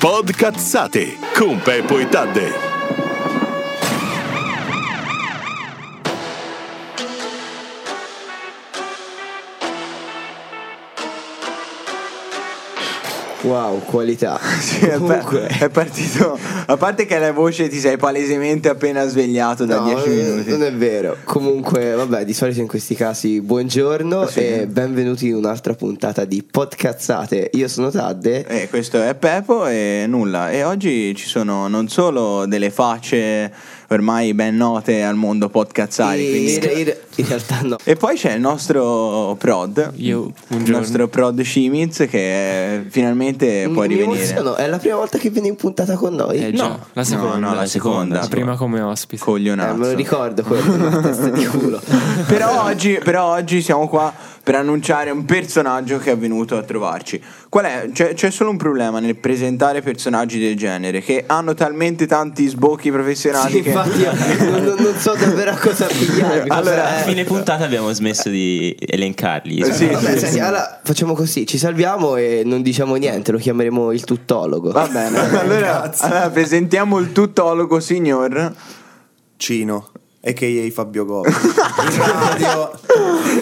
Podcazzate con Peppo e Tadde. Wow, qualità. Sì, è, Comunque, è partito. A parte che la voce ti sei palesemente appena svegliato da no, 10 non- minuti. Non è vero. Comunque, vabbè, di solito in questi casi buongiorno Sì. e benvenuti in un'altra puntata di Podcazzate. Io sono Tadde. Eh, questo è Pepo e nulla. E oggi ci sono non solo delle facce ormai ben note al mondo podcazzari. e quindi- in, in- in realtà no. E poi c'è il nostro prod, Io, il nostro prod Shimiz che finalmente può Mi rivenire. emoziono, è la prima volta che viene in puntata con noi. Eh già, No, la seconda. no, no, la seconda. La prima come ospite. Eh, Coglionazzo. me lo ricordo quello, una testa di culo. però, oggi, però oggi siamo qua per annunciare un personaggio che è venuto a trovarci. Qual è? C'è, c'è solo un problema nel presentare personaggi del genere che hanno talmente tanti sbocchi professionali Sì, che infatti io non, non- so davvero a cosa pigliare. Allora, A fine puntata abbiamo smesso di elencarli. Eh, sì, Vabbè, sì, senti, sì. allora facciamo così, ci salviamo e non diciamo niente, lo chiameremo il tuttologo. Va bene. Allora, allora presentiamo il tuttologo signor. Cino, a.k.a. Fabio Gobbi. In radio,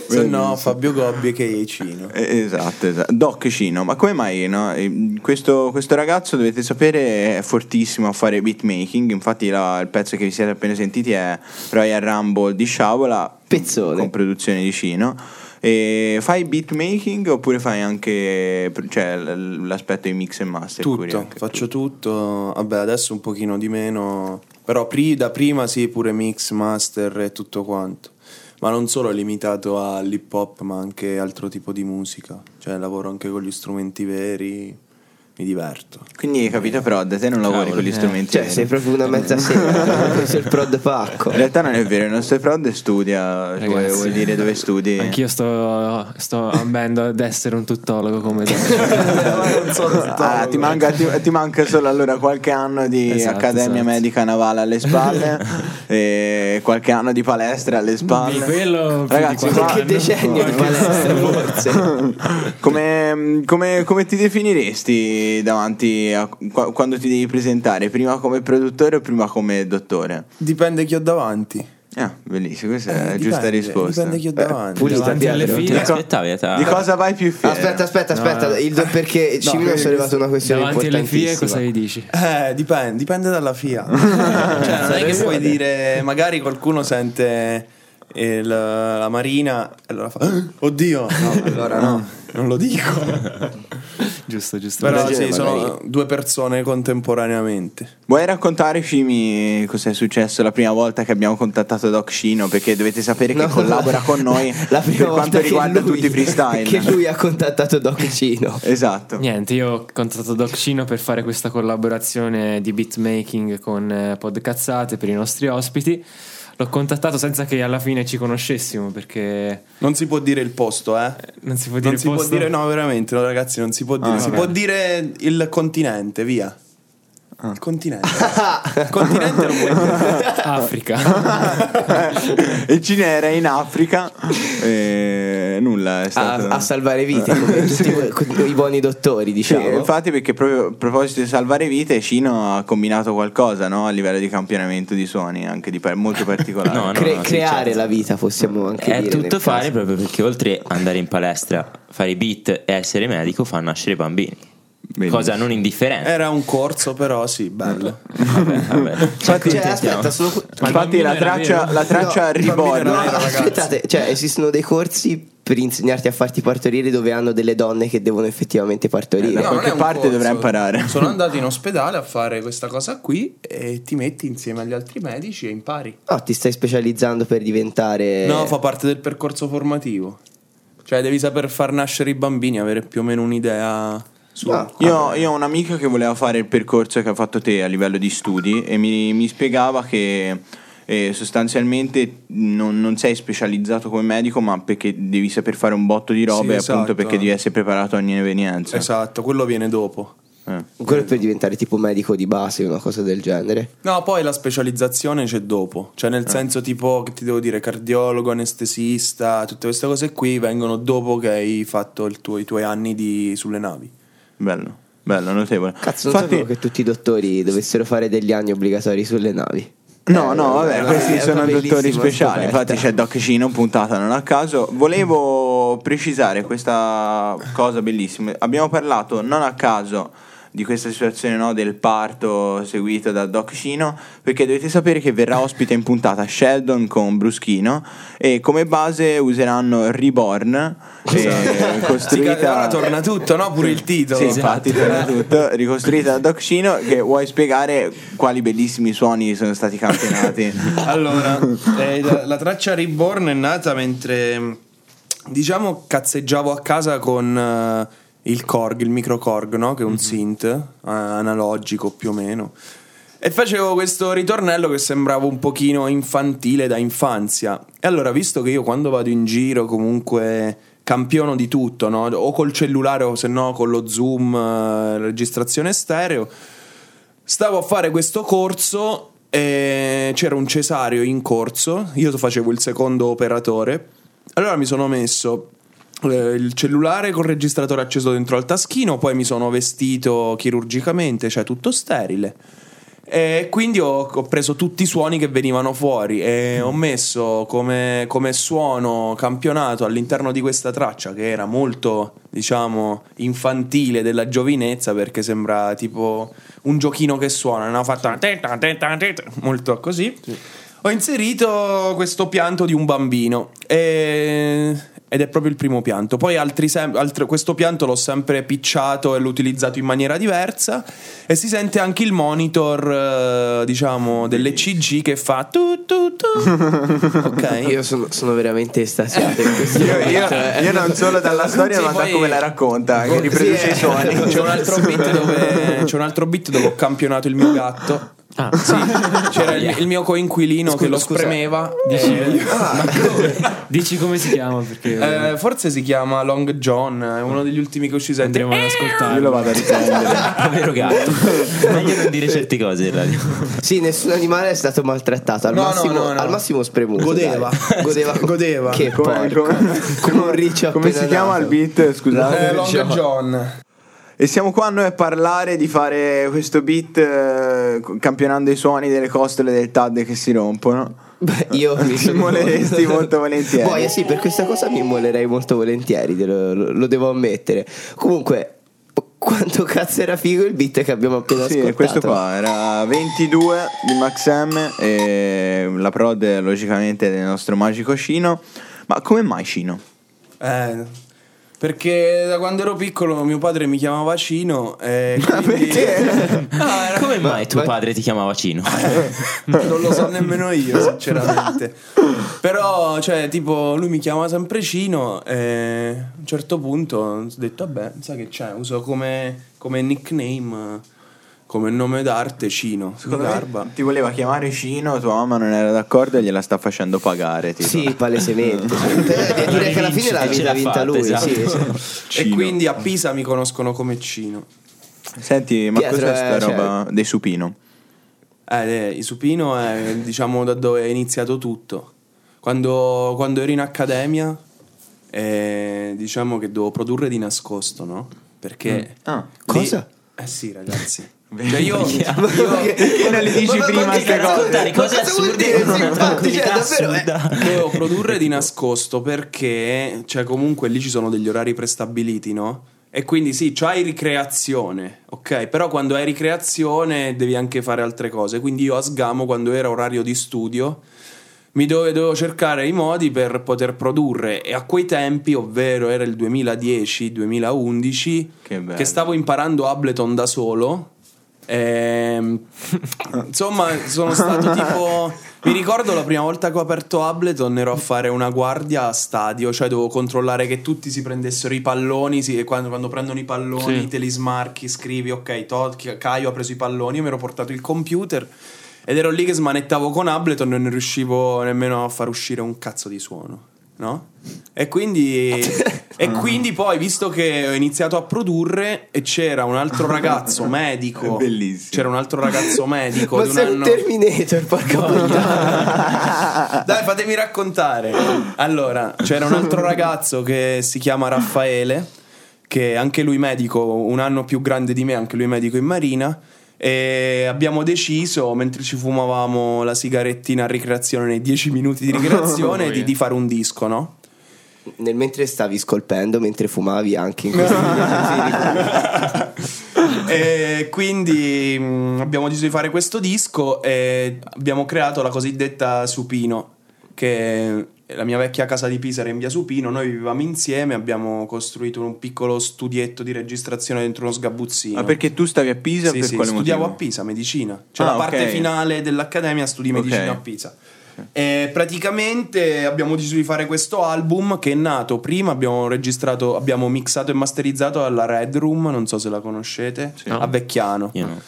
se no Fabio Gobbi, a.k.a. Cino. Eh, Esatto, esatto. Doc Cino, ma come mai? No? Eh, Questo, questo ragazzo, dovete sapere, è fortissimo a fare beatmaking. Infatti, la- il pezzo che vi siete appena sentiti è Royal Rumble di Sciavola, Pezzone. con produzione di Cino. E fai beatmaking oppure fai anche cioè, l'aspetto di mix e master? Tutto, faccio tutto. Vabbè, adesso un pochino di meno. Però pri- da prima sì, pure mix, master e tutto quanto. Ma non solo limitato all'hip hop, ma anche altro tipo di musica. Cioè, lavoro anche con gli strumenti veri. Mi diverto. Quindi hai capito, però da te non lavori Cavolo, con gli eh. strumenti. Cioè, veri. sei proprio una mezza sera, questo è il prod pacco. In realtà non è vero, il nostro prod studia, vuoi, Ragazzi, vuoi dire dove studi? Anch'io sto, sto ambendo ad essere un tuttologo come te. Ah, ti, manca, ti- ti manca solo allora qualche anno di Esatto, Accademia esatto. Medica Navale alle spalle e qualche anno di palestra alle spalle. Di quello più Ragazzi, di qua- Qualche decennio di palestra, forse. come, come- come ti definiresti davanti a qua- quando ti devi presentare? Prima come produttore o prima come dottore? Dipende chi ho davanti. Ah, bellissimo, questa è Eh, la giusta dipende, risposta. Dipende chi ho davanti. pulita, davanti alle file. aspettavi? ta- Di cosa vai più fiero? Aspetta, aspetta, aspetta, il do- perché Cimino ha perché sollevato una questione Davanti alle file importantissima. cosa gli dici? Eh, dipende, dipende dalla FIA. cioè, non è che puoi dire, magari qualcuno sente il- la Marina e allora fa, "Ah, oddio, no, allora no, non lo dico. Giusto, giusto. Però sì, sono magari. due persone contemporaneamente. Vuoi raccontare, Fimi, cos'è successo la prima volta che abbiamo contattato Doc Cino? Perché dovete sapere che No, collabora con noi la prima per volta quanto riguarda lui- tutti i freestyle. Che lui ha contattato Doc Cino. Esatto. Niente, io ho contattato Doc Cino per fare questa collaborazione di beatmaking con eh, Podcazzate per i nostri ospiti. L'ho contattato senza che alla fine ci conoscessimo perché Non si può dire il posto, eh? non si può dire Non si il può posto. dire, no, veramente, no, ragazzi, non si può dire. Ah, si vabbè. può dire il continente, via. Il continente. il continente lo puoi dire. Africa. Il Cine era in Africa e nulla, è A, stato... a salvare vite, come tutti i buoni dottori, Sì, diciamo. infatti perché proprio a proposito di salvare vite Cino ha combinato qualcosa no? a livello di campionamento di suoni anche di par- molto particolare No, no. Cre- sì, creare certo. la vita, possiamo anche È dire. tutto nel fare caso. proprio perché oltre ad andare in palestra, fare i beat e essere medico, fa nascere bambini. Benissimo. Cosa non indifferente. Era un corso, però sì, bello. Vabbè, vabbè. Cioè, accontentiamo. aspetta, sono... Infatti la traccia, la traccia No, no, ragazzi. aspettate, cioè esistono dei corsi per insegnarti a farti partorire dove hanno delle donne che devono effettivamente partorire. da No, qualche è un parte dovrai imparare. Sono andato in ospedale a fare questa cosa qui e ti metti insieme agli altri medici e impari. No, ti stai specializzando per diventare... No, fa parte del percorso formativo. Cioè, devi saper far nascere i bambini, avere più o meno un'idea su. No. Io, io ho un amico che voleva fare il percorso che ha fatto te a livello di studi e mi, mi spiegava che eh, sostanzialmente non, non sei specializzato come medico ma perché devi saper fare un botto di robe Sì, appunto esatto. perché devi essere preparato a ogni evenienza. Esatto, quello viene dopo. Eh. Quello è per diventare tipo medico di base, una cosa del genere. No, poi la specializzazione c'è dopo. Cioè, nel senso, tipo, che ti devo dire, cardiologo, anestesista, tutte queste cose qui vengono dopo che hai fatto il tuo- i tuoi anni di- sulle navi. Bello. bello, notevole. Cazzo, non sapevo che tutti i dottori dovessero fare degli anni obbligatori sulle navi. No, Eh, no, vabbè, è questi una sono dottori speciali. Infatti c'è Doc Cino, puntata non a caso. Volevo precisare questa cosa bellissima. Abbiamo parlato non a caso di questa situazione no, del parto seguito da Doc Cino, perché dovete sapere che verrà ospite in puntata Sheldon con Bruschino e come base useranno Reborn, eh, Sì, ora costruita... torna tutto, no? Pure il titolo. Sì, infatti torna tutto, ricostruita da Doc Cino, che vuoi spiegare quali bellissimi suoni sono stati campionati? Allora, eh, la, la traccia Reborn è nata mentre diciamo cazzeggiavo a casa con eh, il Korg, il micro Korg, no? che è un synth eh, analogico più o meno. E facevo questo ritornello che sembrava un pochino infantile da infanzia. E allora, visto che io quando vado in giro comunque campiono di tutto, no? o col cellulare o se no con lo zoom, eh, registrazione stereo, Stavo a fare questo corso e c'era un cesario in corso, io facevo il secondo operatore. Allora mi sono messo il cellulare col registratore acceso dentro al taschino, poi mi sono vestito chirurgicamente, cioè tutto sterile. E quindi ho, ho preso tutti i suoni che venivano fuori e ho messo come, come suono campionato all'interno di questa traccia che era molto, diciamo, infantile della giovinezza perché sembra tipo un giochino che suona, no? Fatto molto così. Ho inserito questo pianto di un bambino e- ed è proprio il primo pianto. Poi altri sem- altro- questo pianto l'ho sempre picciato e l'ho utilizzato in maniera diversa e si sente anche il monitor, eh, diciamo, dell'ECG che fa tu tu tu. Ok. Io sono, sono veramente estasiato in questo Io, io- eh. io non solo dalla storia, Sì, ma da come la racconta, che riproduce Sì, i suoni. C'è un altro beat dove, c'è un altro beat dove ho campionato il mio gatto. Ah, Sì, c'era il, il mio coinquilino che lo spremeva. Dici, e- dici come si chiama? Perché Eh, forse si chiama Long John, è uno degli ultimi che ho sceso. andremo ad ascoltarlo. Io lo vado a riprendere. Povero gatto. Meglio non dire certe cose in radio. Sì, nessun animale è stato maltrattato. Al, No, no, massimo, no, no. al massimo spremuto. Godeva. dai. Godeva. Godeva. Che Come, porco. come- Come un riccio come si chiama nato. il beat? Scusate. Eh, Long John. E siamo qua noi a parlare di fare questo beat eh, campionando i suoni delle costole del TAD che si rompono. Beh, io mi immoleresti molto volentieri. Poi, eh sì, per questa cosa mi immolerei molto volentieri, lo, lo- devo ammettere. Comunque, quanto cazzo era figo il beat che abbiamo appena Sì, ascoltato. questo qua era 22 di Max M e la prod logicamente del nostro magico Cino. Ma come mai Cino? Eh, perché da quando ero piccolo mio padre mi chiamava Cino e quindi... No, era- Come mai tuo ma- padre ti chiamava Cino? non lo so nemmeno io, sinceramente. Però, cioè, tipo, lui mi chiamava sempre Cino e a un certo punto ho detto, vabbè, sai che c'è, uso come, come nickname, come nome d'arte Cino. Secondo garba. ti voleva chiamare Cino, tua mamma non era d'accordo e gliela sta facendo pagare. Tipo. Sì, palesemente. Eh, Direi che alla fine la Ce vita l'ha l'ha vinta fatta, lui. esatto. Sì, sì. E quindi a Pisa mi conoscono come Cino. Senti, ma Pietro, cos'è sta eh, cioè- roba dei supino? Eh, eh, il supino è diciamo da dove è iniziato tutto. Quando, quando ero in accademia, eh, diciamo che dovevo produrre di nascosto, no? Perché. Ah, cosa? Eh sì, ragazzi. Cioè io, io- Che non le dici Ma- ma- prima ma che queste cose? Cose cosa vuol assurde dire? una infatti, cioè, davvero, eh. dovevo produrre di nascosto perché, cioè, comunque lì ci sono degli orari prestabiliti, no? E quindi sì, c'hai ricreazione, ok? Però quando hai ricreazione devi anche fare altre cose. Quindi io a sgamo, quando era orario di studio, mi dove- dovevo cercare i modi per poter produrre. E a quei tempi, ovvero era il 2010-2011, Che che stavo imparando Ableton da solo. Ehm, insomma, sono stato tipo. Mi ricordo la prima volta che ho aperto Ableton ero a fare una guardia a stadio, cioè dovevo controllare che tutti si prendessero i palloni. sì, e quando, quando prendono i palloni, Sì. te li smarchi, scrivi, ok, Todd, Caio ha preso i palloni. Io mi ero portato il computer ed ero lì che smanettavo con Ableton e non riuscivo nemmeno a far uscire un cazzo di suono. No? E quindi, e quindi poi, visto che ho iniziato a produrre e c'era un altro ragazzo medico, È bellissimo. c'era un altro ragazzo medico Ma di un sei un anno. Terminator, porca puttana. Dai, fatemi raccontare. Allora, c'era un altro ragazzo che si chiama Raffaele che è anche lui medico, un anno più grande di me, anche lui medico in marina. E abbiamo deciso, mentre ci fumavamo la sigarettina a ricreazione, nei 10 minuti di ricreazione, di, di fare un disco, no? Nel mentre stavi scolpendo, mentre fumavi anche in questi e quindi mh, abbiamo deciso di fare questo disco e abbiamo creato la cosiddetta Supino, che la mia vecchia casa di Pisa era in via Supino, noi vivevamo insieme, abbiamo costruito un piccolo studietto di registrazione dentro uno sgabuzzino. Ma perché tu stavi a Pisa? Sì, per sì, quale studiavo motivo? a Pisa, medicina. Cioè Ah, la parte finale dell'accademia studi medicina Ok. a Pisa. E praticamente abbiamo deciso di fare questo album che è nato prima, abbiamo registrato, abbiamo mixato e masterizzato alla Red Room, non so se la conoscete, a Vecchiano. Io no.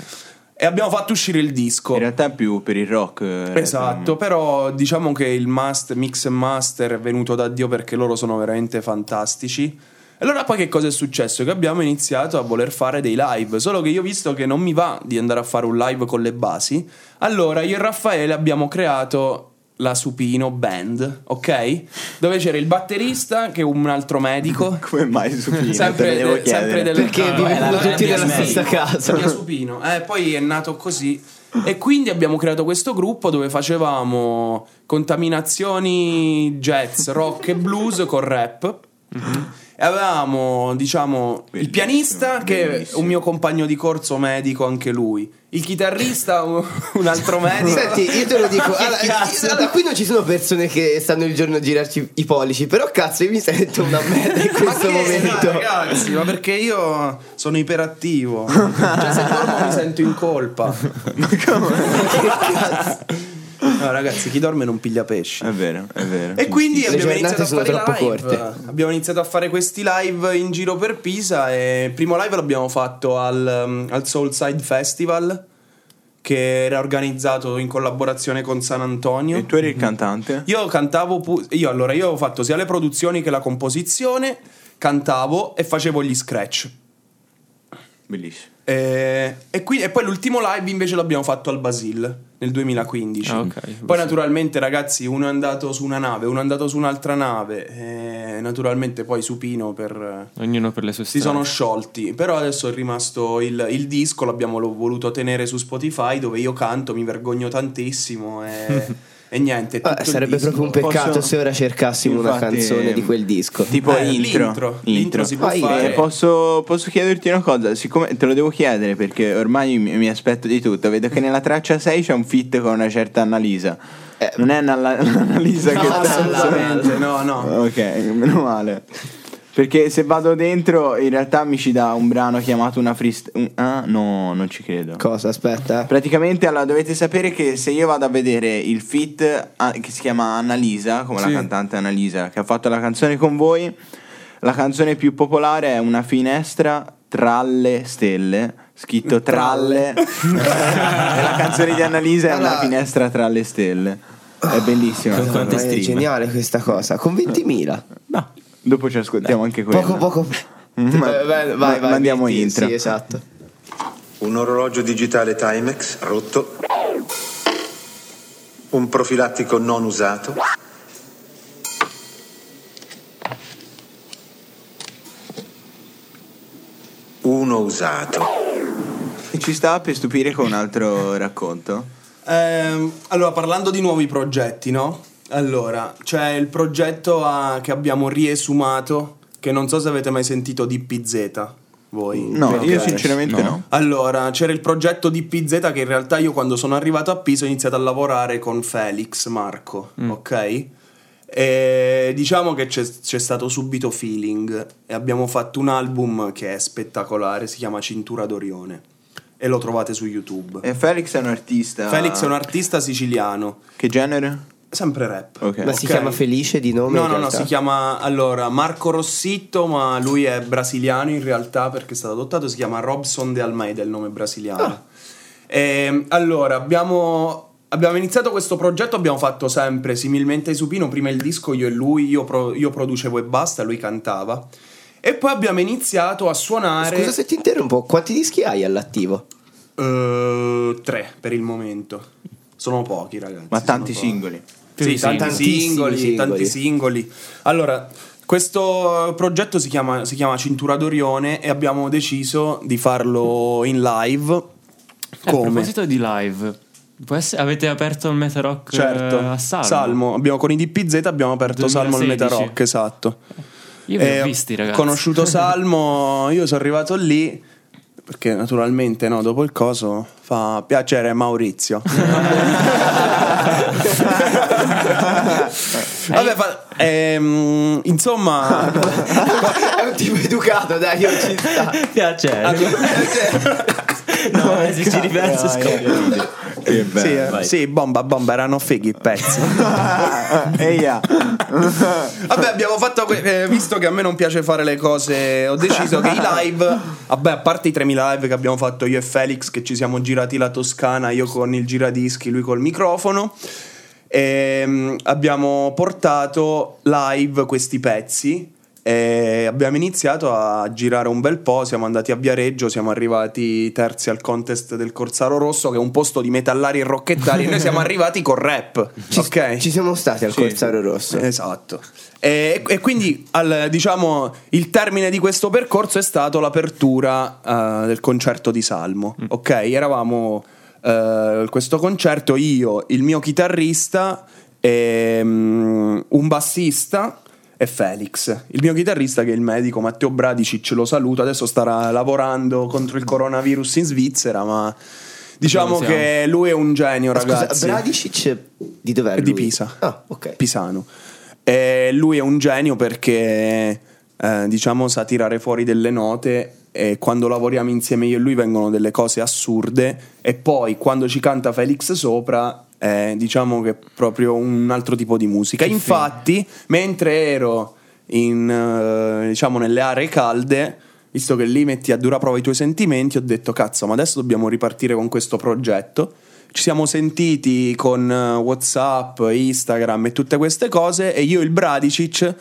E abbiamo fatto uscire il disco. In realtà è più per il rock. eh, Esatto, però diciamo che il master, mix e master è venuto da Dio perché loro sono veramente fantastici. E allora poi che cosa è successo? Che abbiamo iniziato a voler fare dei live, solo che io ho visto che non mi va di andare a fare un live con le basi, allora io e Raffaele abbiamo creato la Supino Band, ok? Dove c'era il batterista che è un altro medico. Come mai Supino? Sempre, de- sempre chiedere. del Perché Ah, vivono tutti nella stessa casa. Via Supino. Eh, poi è nato così. E quindi abbiamo creato questo gruppo dove facevamo contaminazioni jazz, rock e blues con rap. E avevamo, diciamo, il Bellissimo, pianista che è bellissimo. un mio compagno di corso medico, anche lui. Il chitarrista, un altro medico. Senti, io te lo dico, allora, io- da qui non ci sono persone che stanno il giorno a girarci i pollici, però cazzo io mi sento una merda in Ma questo che- momento. no, ragazzi, ma perché io sono iperattivo. cioè, se dormo mi sento in colpa. No, ragazzi, chi dorme non piglia pesci. È vero, è vero. E quindi abbiamo iniziato a sono fare troppo live. corte. Abbiamo iniziato a fare questi live in giro per Pisa. E il primo live l'abbiamo fatto al, um, al Soulside Festival, che era organizzato in collaborazione con San Antonio. E tu eri il cantante? Io cantavo, pu- io allora io ho fatto sia le produzioni che la composizione, cantavo e facevo gli scratch. Bellissimo. E, e qui- e poi l'ultimo live invece l'abbiamo fatto al Basil nel 2015. Ah, ok. Poi naturalmente ragazzi uno è andato su una nave, uno è andato su un'altra nave e naturalmente poi Supino per... Ognuno per le sue Si strade. sono sciolti, però adesso è rimasto il, il disco, l'abbiamo voluto tenere su Spotify dove io canto, mi vergogno tantissimo e, e niente. Ah, sarebbe disco. proprio un peccato Posso- se ora cercassimo una Infatti, canzone di quel disco. Tipo Eh, intro. l'intro, l'intro si può Vai, fare. Eh, posso, posso chiederti una cosa? Siccome te lo devo chiedere perché ormai mi, mi aspetto di tutto. Vedo che nella traccia 6 c'è un fit con una certa Annalisa. Eh, non è Anna- Annalisa No, che sta assolutamente, no, no. Ok, meno male. Perché se vado dentro, in realtà mi ci dà un brano chiamato una freestyle. Ah, no, non ci credo. Cosa? Aspetta. eh. Praticamente allora dovete sapere che se io vado a vedere il fit ah, che si chiama Annalisa, come Sì. la cantante Annalisa che ha fatto la canzone con voi, la canzone più popolare è Una finestra tra le stelle, scritto tralle. e la canzone di Annalisa è Una Allora- finestra tra le stelle. È bellissima. Con quante è geniale questa cosa. Con 20.000. No, dopo ci ascoltiamo anche quella. Poco poco. Ma- Eh, vai, vai, ma- vai, mandiamo metti- intro. Sì, esatto. Un orologio digitale Timex rotto. Un profilattico non usato. Uno usato. E ci sta per stupire con un altro racconto? Ehm, allora, parlando di nuovi progetti, no? Allora, c'è il progetto ah, che abbiamo riesumato, che non so se avete mai sentito di PZ. Voi? No, Ok. io sinceramente no. No. Allora, c'era il progetto di PZ che in realtà io quando sono arrivato a Pisa ho iniziato a lavorare con Felix Marco, ok? E diciamo che c'è, c'è stato subito feeling e abbiamo fatto un album che è spettacolare, si chiama Cintura d'Orione e lo trovate su YouTube. E Felix è un artista. Felix è un artista siciliano, Che genere? Sempre rap. Ok. Ma si Ok. chiama Felice di nome? No, no, no, realtà? si chiama allora Marco Rossitto, ma lui è brasiliano in realtà perché è stato adottato, si chiama Robson de Almeida, il nome brasiliano. Ah. Ehm, allora, abbiamo, abbiamo iniziato questo progetto, abbiamo fatto sempre similmente ai Supino, prima il disco io e lui, io, pro- io producevo e basta, lui cantava. E poi abbiamo iniziato a suonare Scusa se ti interrompo, quanti dischi hai all'attivo? eh, tre per il momento. Sono pochi, ragazzi. Ma tanti pochi. singoli. Sì, tanti Tantissimi singoli, singoli. tanti singoli. Allora, Questo progetto si chiama, si chiama Cintura d'Orione e abbiamo deciso di farlo in live. Eh, A Come? proposito di live, essere- avete aperto il Meta Rock Certo, eh, a Salmo? Abbiamo, con i DPZ abbiamo aperto Salmo al 2016. Meta Rock, esatto. Io vi ho visti, ragazzi. conosciuto Salmo, io sono arrivato lì perché naturalmente no, dopo il coso fa piacere Maurizio. Vabbè, fa- ehm, insomma, È un tipo educato, dai, io ci sta. Piacere. no, se ci ripenso scoppio. Che sì, eh, sì, bomba, bomba, erano fighi i pezzi. Eia. Vabbè, abbiamo fatto. que- eh, visto che a me non piace fare le cose, ho deciso che i live. Vabbè, a parte i 3000 live che abbiamo fatto io e Felix, che ci siamo girati la Toscana, io con il giradischi, lui col microfono. Ehm, abbiamo portato live questi pezzi. E abbiamo iniziato a girare un bel po'. Siamo andati a Viareggio, siamo arrivati terzi al contest del Corsaro Rosso, che è un posto di metallari e rocchettari. e noi siamo arrivati con rap. Ci, ok? ci siamo stati al Sì, Corsaro Rosso. Esatto. E, e quindi al, diciamo il termine di questo percorso è stato l'apertura eh, del concerto di Salmo. Ok, eravamo eh, questo concerto io, il mio chitarrista, e, mm, un bassista e Felix. Il mio chitarrista che è il medico Matteo Bradicic, lo saluto, adesso starà lavorando contro il coronavirus in Svizzera, ma diciamo che lui è un genio, Scusa, ragazzi. Bradicic di dov'è? Di lui? Pisa. Ah, ok. Pisano. E lui è un genio perché, eh, diciamo, sa tirare fuori delle note e quando lavoriamo insieme io e lui vengono delle cose assurde e poi quando ci canta Felix sopra, eh, diciamo che è proprio un altro tipo di musica. Infatti, mentre ero in, eh, diciamo, nelle aree calde, visto che lì metti a dura prova i tuoi sentimenti, ho detto cazzo, ma adesso dobbiamo ripartire con questo progetto. Ci siamo sentiti con eh, WhatsApp, Instagram e tutte queste cose e io e il Bradicic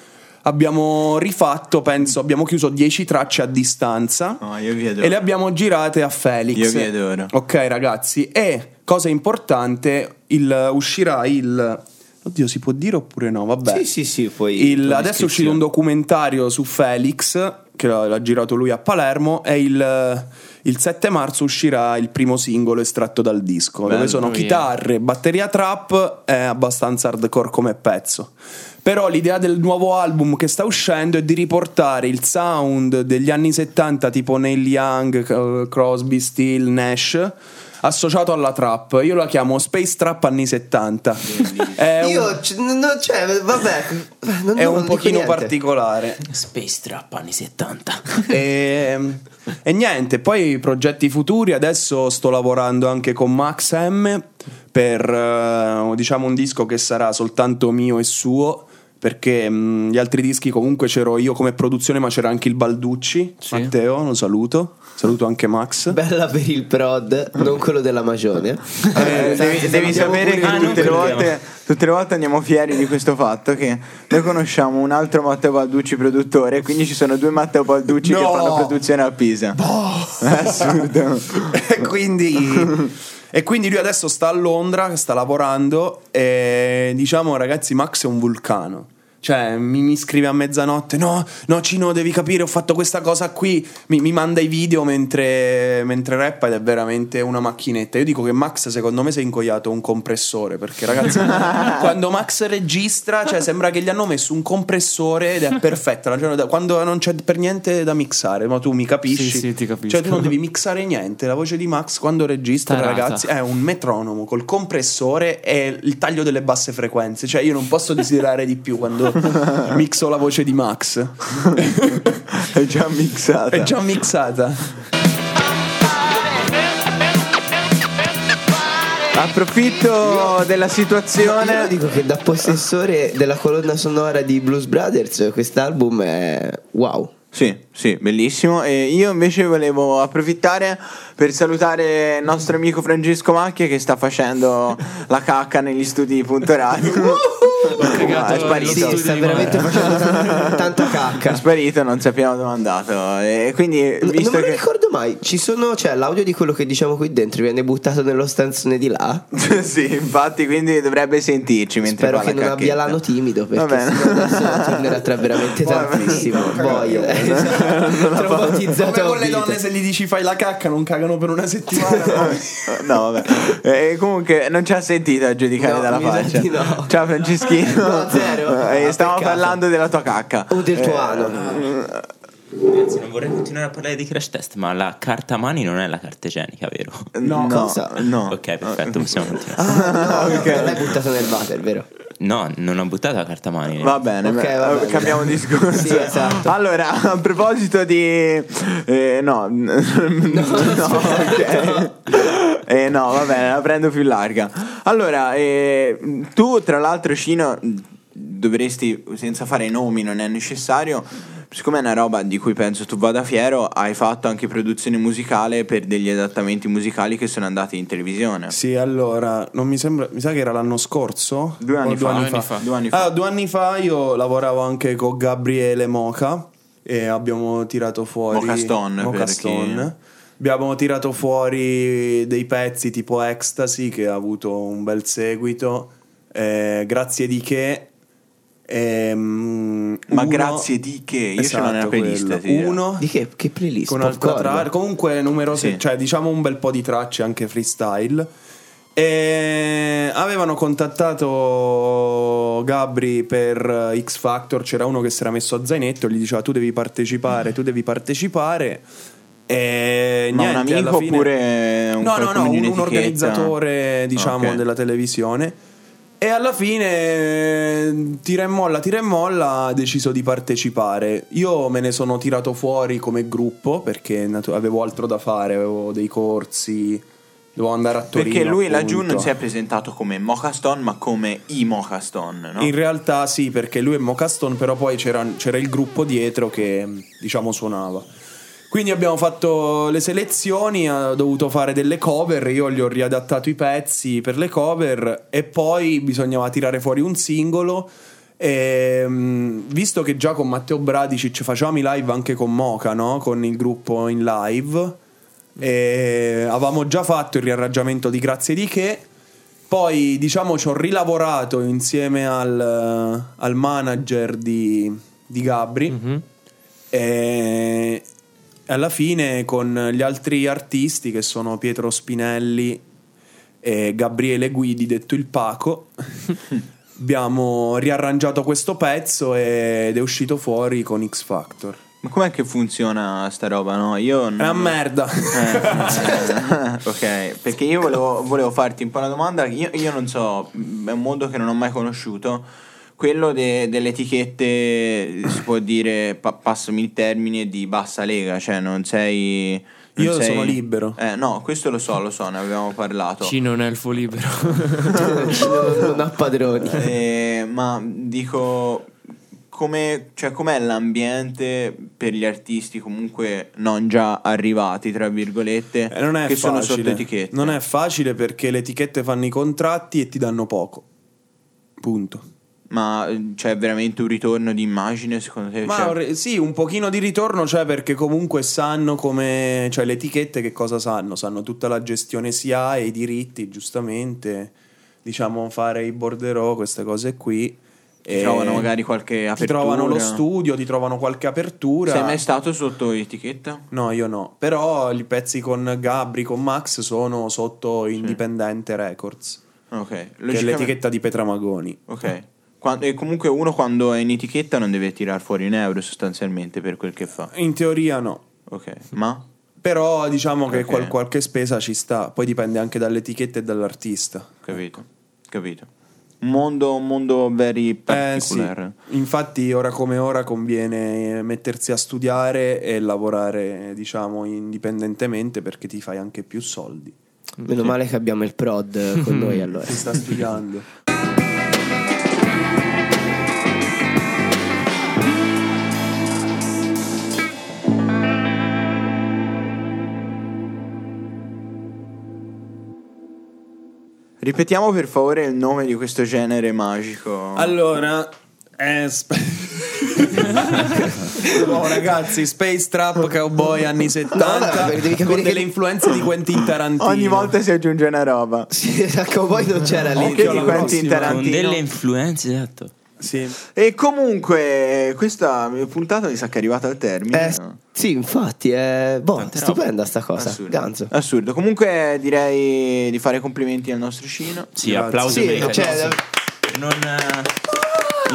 abbiamo rifatto, penso, abbiamo chiuso 10 tracce a distanza adoro. e le abbiamo girate a Felix. Io vi adoro. Ok, ragazzi, e cosa importante, il, uscirà il Oddio, si può dire oppure no? Vabbè. Sì, sì, sì, poi Il- adesso è uscito un documentario su Felix che l'ha, l'ha girato lui a Palermo e il, il 7 marzo uscirà il primo singolo estratto dal disco Bello, dove sono via. chitarre, batteria trap è abbastanza hardcore come pezzo però l'idea del nuovo album che sta uscendo è di riportare il sound degli anni 70 tipo Neil Young, Crosby, Steele, Nash associato alla trap io la chiamo Space Trap anni 70 è un, Io, c- non cioè, vabbè, non, è non un pochino particolare Space Trap anni 70. e, e niente, poi progetti futuri. Adesso sto lavorando anche con Max M per eh, diciamo un disco che sarà soltanto mio e suo. Perché mh, gli altri dischi comunque c'ero io come produzione, ma c'era anche il Balducci. Sì. Matteo, lo saluto. Saluto anche Max. Bella per il prod, non quello della Magione. Eh, devi, devi sapere che tutte le, volte, tutte le volte andiamo fieri di questo fatto che noi conosciamo un altro Matteo Balducci produttore quindi ci sono due Matteo Balducci che No! fanno produzione a Pisa è assurdo e, quindi, e quindi lui adesso sta a Londra, sta lavorando e diciamo ragazzi Max è un vulcano. Cioè, mi, mi scrive a mezzanotte: No, no, Cino, devi capire, ho fatto questa cosa qui. Mi, mi manda i video mentre, mentre rappa ed è veramente una macchinetta. Io dico che Max, secondo me, si è incoiato un compressore. Perché, ragazzi, quando Max registra, cioè, sembra che gli hanno messo un compressore ed è perfetta. Cioè, Quando non c'è per niente da mixare, ma tu mi capisci? Sì, sì, ti capisco. Cioè, tu non devi mixare niente. La voce di Max quando registra, Tarata. ragazzi, è un metronomo col compressore e il taglio delle basse frequenze. Cioè, io non posso desiderare di più quando mixo la voce di Max. è già mixata È già mixata. approfitto della Io situazione dico che da possessore della colonna sonora di Blues Brothers, quest'album è wow. Sì, sì, bellissimo. E io invece volevo approfittare per salutare il nostro amico Francesco Macchia che sta facendo la cacca negli studi di Punto Radio. cagato è sparito. Sì, sta veramente facendo tanta, tanta È cacca. sparito, non sappiamo dove è andato. E quindi, Non visto me lo che. ricordo mai ci sono, cioè l'audio di quello che diciamo qui dentro viene buttato nello stanzone di là? sì, infatti, quindi dovrebbe sentirci mentre Spero che la non abbia l'ano timido perché Va bene. sennò adesso tornerà tra veramente tantissimo. Boia, traumatizzato. Come con le donne se gli dici fai la cacca non cagano per una settimana. no? Vabbè. Eh, comunque non ci ha sentito a giudicare No, dalla faccia. no. Ciao Franceschino. No, zero. Eh, Ah, peccato. parlando della tua cacca. O del tuo Eh, ano. Non vorrei continuare a parlare di crash test, ma la carta mani non è la carta igienica, vero? No, cosa? no. Ok, perfetto, possiamo continuare. Ah, no, non l'hai buttato nel water, vero? No, non ho buttato la carta mani. Va bene, Ok, beh, va bene. cambiamo discorso. Sì, esatto. Allora, a proposito di. eh, no, no, ok. Eh, no, va bene, la prendo più larga. Allora, eh, tu, tra l'altro, Cino, dovresti, senza fare nomi, non è necessario. Siccome è una roba di cui penso tu vada fiero, hai fatto anche produzione musicale per degli adattamenti musicali che sono andati in televisione. Sì, allora, non mi sembra, mi sa che era l'anno scorso? Due anni fa. Due anni fa. fa. Due anni fa. Allora, due anni fa io lavoravo anche con Gabriele Moca e abbiamo tirato fuori Mocha Stone, Mocha per Stone. Abbiamo tirato fuori dei pezzi tipo Ecstasy che ha avuto un bel seguito. eh, grazie di che. Ehm, Ma uno- grazie di che? Io ce l'ho nella Esatto, playlist. Uno Di che, che playlist? con altra tra- comunque numerose, Sì. cioè diciamo un bel po' di tracce anche freestyle. E avevano contattato Gabri per eh, X Factor, c'era uno che si era messo a zainetto, gli diceva tu devi partecipare, tu devi partecipare. E Ma niente, un amico fine- oppure un No, no, no, un, un organizzatore, diciamo, Ok. della televisione. E alla fine, tira e molla, tira e molla, ha deciso di partecipare. Io me ne sono tirato fuori come gruppo perché natu- avevo altro da fare, avevo dei corsi, dovevo andare a Torino. Perché lui laggiù non si è presentato come Mocaston, ma come i Mocaston, no? In realtà sì, perché lui è Mocaston, però poi c'era, c'era il gruppo dietro che diciamo suonava. Quindi abbiamo fatto le selezioni, ha dovuto fare delle cover, io gli ho riadattato i pezzi per le cover e poi bisognava tirare fuori un singolo. E, mh, visto che già con Matteo Bradicic facevamo i live anche con Moca, no? con il gruppo in live, e avevamo già fatto il riarrangiamento di Grazie di che. Poi, diciamo, ci ho rilavorato insieme al, al manager di, di Gabri. Mhm. E alla fine, con gli altri artisti che sono Pietro Spinelli e Gabriele Guidi, detto il Paco, abbiamo riarrangiato questo pezzo ed è uscito fuori con X Factor. Ma com'è che funziona sta roba, no? Io È una merda. Eh, ok, perché io volevo, volevo farti un po' una domanda. Io, io non so, è un mondo che non ho mai conosciuto. Quello de- delle etichette, si può dire, pa- passami il termine, di bassa lega, cioè non sei. non Io sei- sono libero. Eh, no, questo lo so, lo so, ne avevamo parlato. Cino un elfo libero. non, non ha padroni. Eh, ma dico come, cioè, com'è l'ambiente per gli artisti comunque non già arrivati, tra virgolette, Eh, non è che sono facile. sotto etichette? Non è facile perché le etichette fanno i contratti e ti danno poco. Punto. Ma eh, c'è veramente un ritorno di immagine secondo te? Ma Cioè, sì, un pochino di ritorno c'è perché comunque sanno come, cioè le etichette che cosa sanno? Sanno tutta la gestione SIA e i diritti, giustamente, diciamo fare i borderò, queste cose qui. ti E trovano magari qualche ti apertura? trovano lo studio, ti trovano qualche apertura. Sei mai stato sotto etichetta? No, io no. Però i pezzi con Gabri, con Max sono sotto Indipendente Records, Ok, che è logicamente- l'etichetta di Petramagoni. Ok. Quan- e comunque uno quando è in etichetta non deve tirar fuori un euro sostanzialmente per quel che fa. In teoria no. Ok, ma? Però diciamo che Ok. qual- qualche spesa ci sta, poi dipende anche dall'etichetta e dall'artista. Capito, capito. Un mondo, un mondo very Eh sì, infatti ora come ora conviene mettersi a studiare e lavorare diciamo indipendentemente perché ti fai anche più soldi. Meno male che abbiamo il prod con noi allora. Si sta studiando. Ripetiamo per favore il nome di questo genere magico. Allora, sp- Oh, ragazzi, Space Trap, Cowboy anni 70 No, capire con che- delle influenze di Quentin Tarantino. Ogni volta si aggiunge una roba. Sì, Cowboy non c'era lì. Occhio di Quentin prossima. Con Tarantino. delle influenze, esatto. Sì. E comunque questa puntata mi sa che è arrivata al termine. Eh, sì, infatti, è boh, Tante stupenda sta cosa. Assurdo. Ganzo. Assurdo. Comunque direi di fare complimenti al nostro Cino. Sì, Grazie. applauso Sì, per cioè, non eh,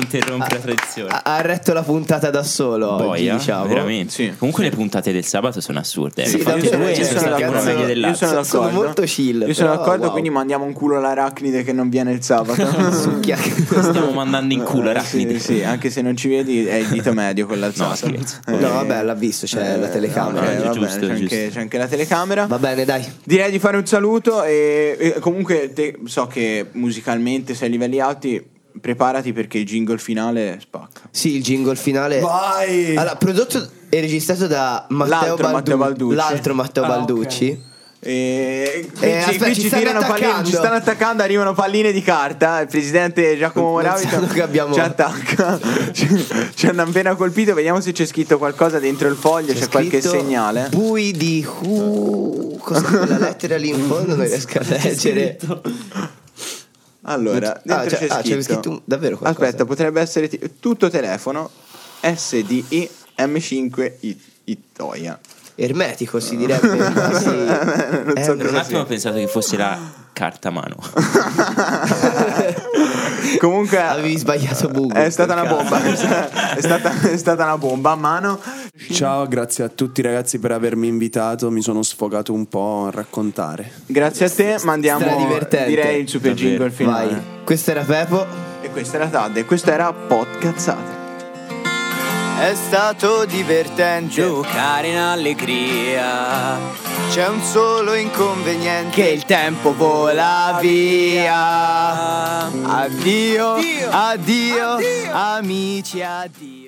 interrompere la tradizione. Ha, ha retto la puntata da solo oggi, Boia, diciamo. veramente. Sì. Comunque le puntate del sabato sono assurde. Sì, ne fate davvero, due cioè, sono sono state una cazzo- media Io dell'altro. sono Sono d'accordo. molto chill, Io sono però, d'accordo, wow. quindi mandiamo un culo all'arachnide che non viene il sabato. Succhia. Stiamo mandando in culo Eh, arachnide. Sì, sì, anche se non ci vedi è il dito medio con l'alzato. scherzo. Eh, No, vabbè, l'ha visto, c'è la telecamera. ok, va giusto, bene, c'è, giusto. Anche, c'è anche la telecamera. Va bene, dai. Direi di fare un saluto e, e comunque te- so che musicalmente sei a livelli alti, preparati perché il jingle finale spacca. Sì, il jingle finale. Vai! Allora, prodotto e registrato da Matteo, L'altro Baldu- Matteo Balducci. L'altro Matteo Ah, Balducci. E qui, Eh, ci, aspetta, qui ci ci stanno tirano palline, attaccando. ci stanno attaccando, arrivano palline di carta. Il presidente Giacomo che abbiamo- ci attacca. ci, ci hanno appena colpito. Vediamo se c'è scritto qualcosa dentro il foglio. C'è, qualche scritto segnale. Bui di Hu. Cosa quella lettera lì in fondo? Non riesco a leggere. Allora, Ah, c'è- c'è, ah, c'è scritto, davvero qualcosa. Aspetta, potrebbe essere ti- tutto telefono SDI M5 I- Itoia. Ermetico si direbbe. sì. Non Eh, so Per un attimo ho pensato che fosse la carta a mano. Comunque Avevi sbagliato Google. È stata una bomba. è, stata, è stata una bomba a mano. Ciao, grazie a tutti ragazzi per avermi invitato, mi sono sfogato un po' a raccontare. Grazie a te, mandiamo direi il super Davvero. jingle finale. Vai. Questo era Pepo. E questa era Tad e questo era Podcazzate. È stato divertente. Giocare in allegria C'è un solo inconveniente. Che il tempo vola via. Addio, addio, amici, addio.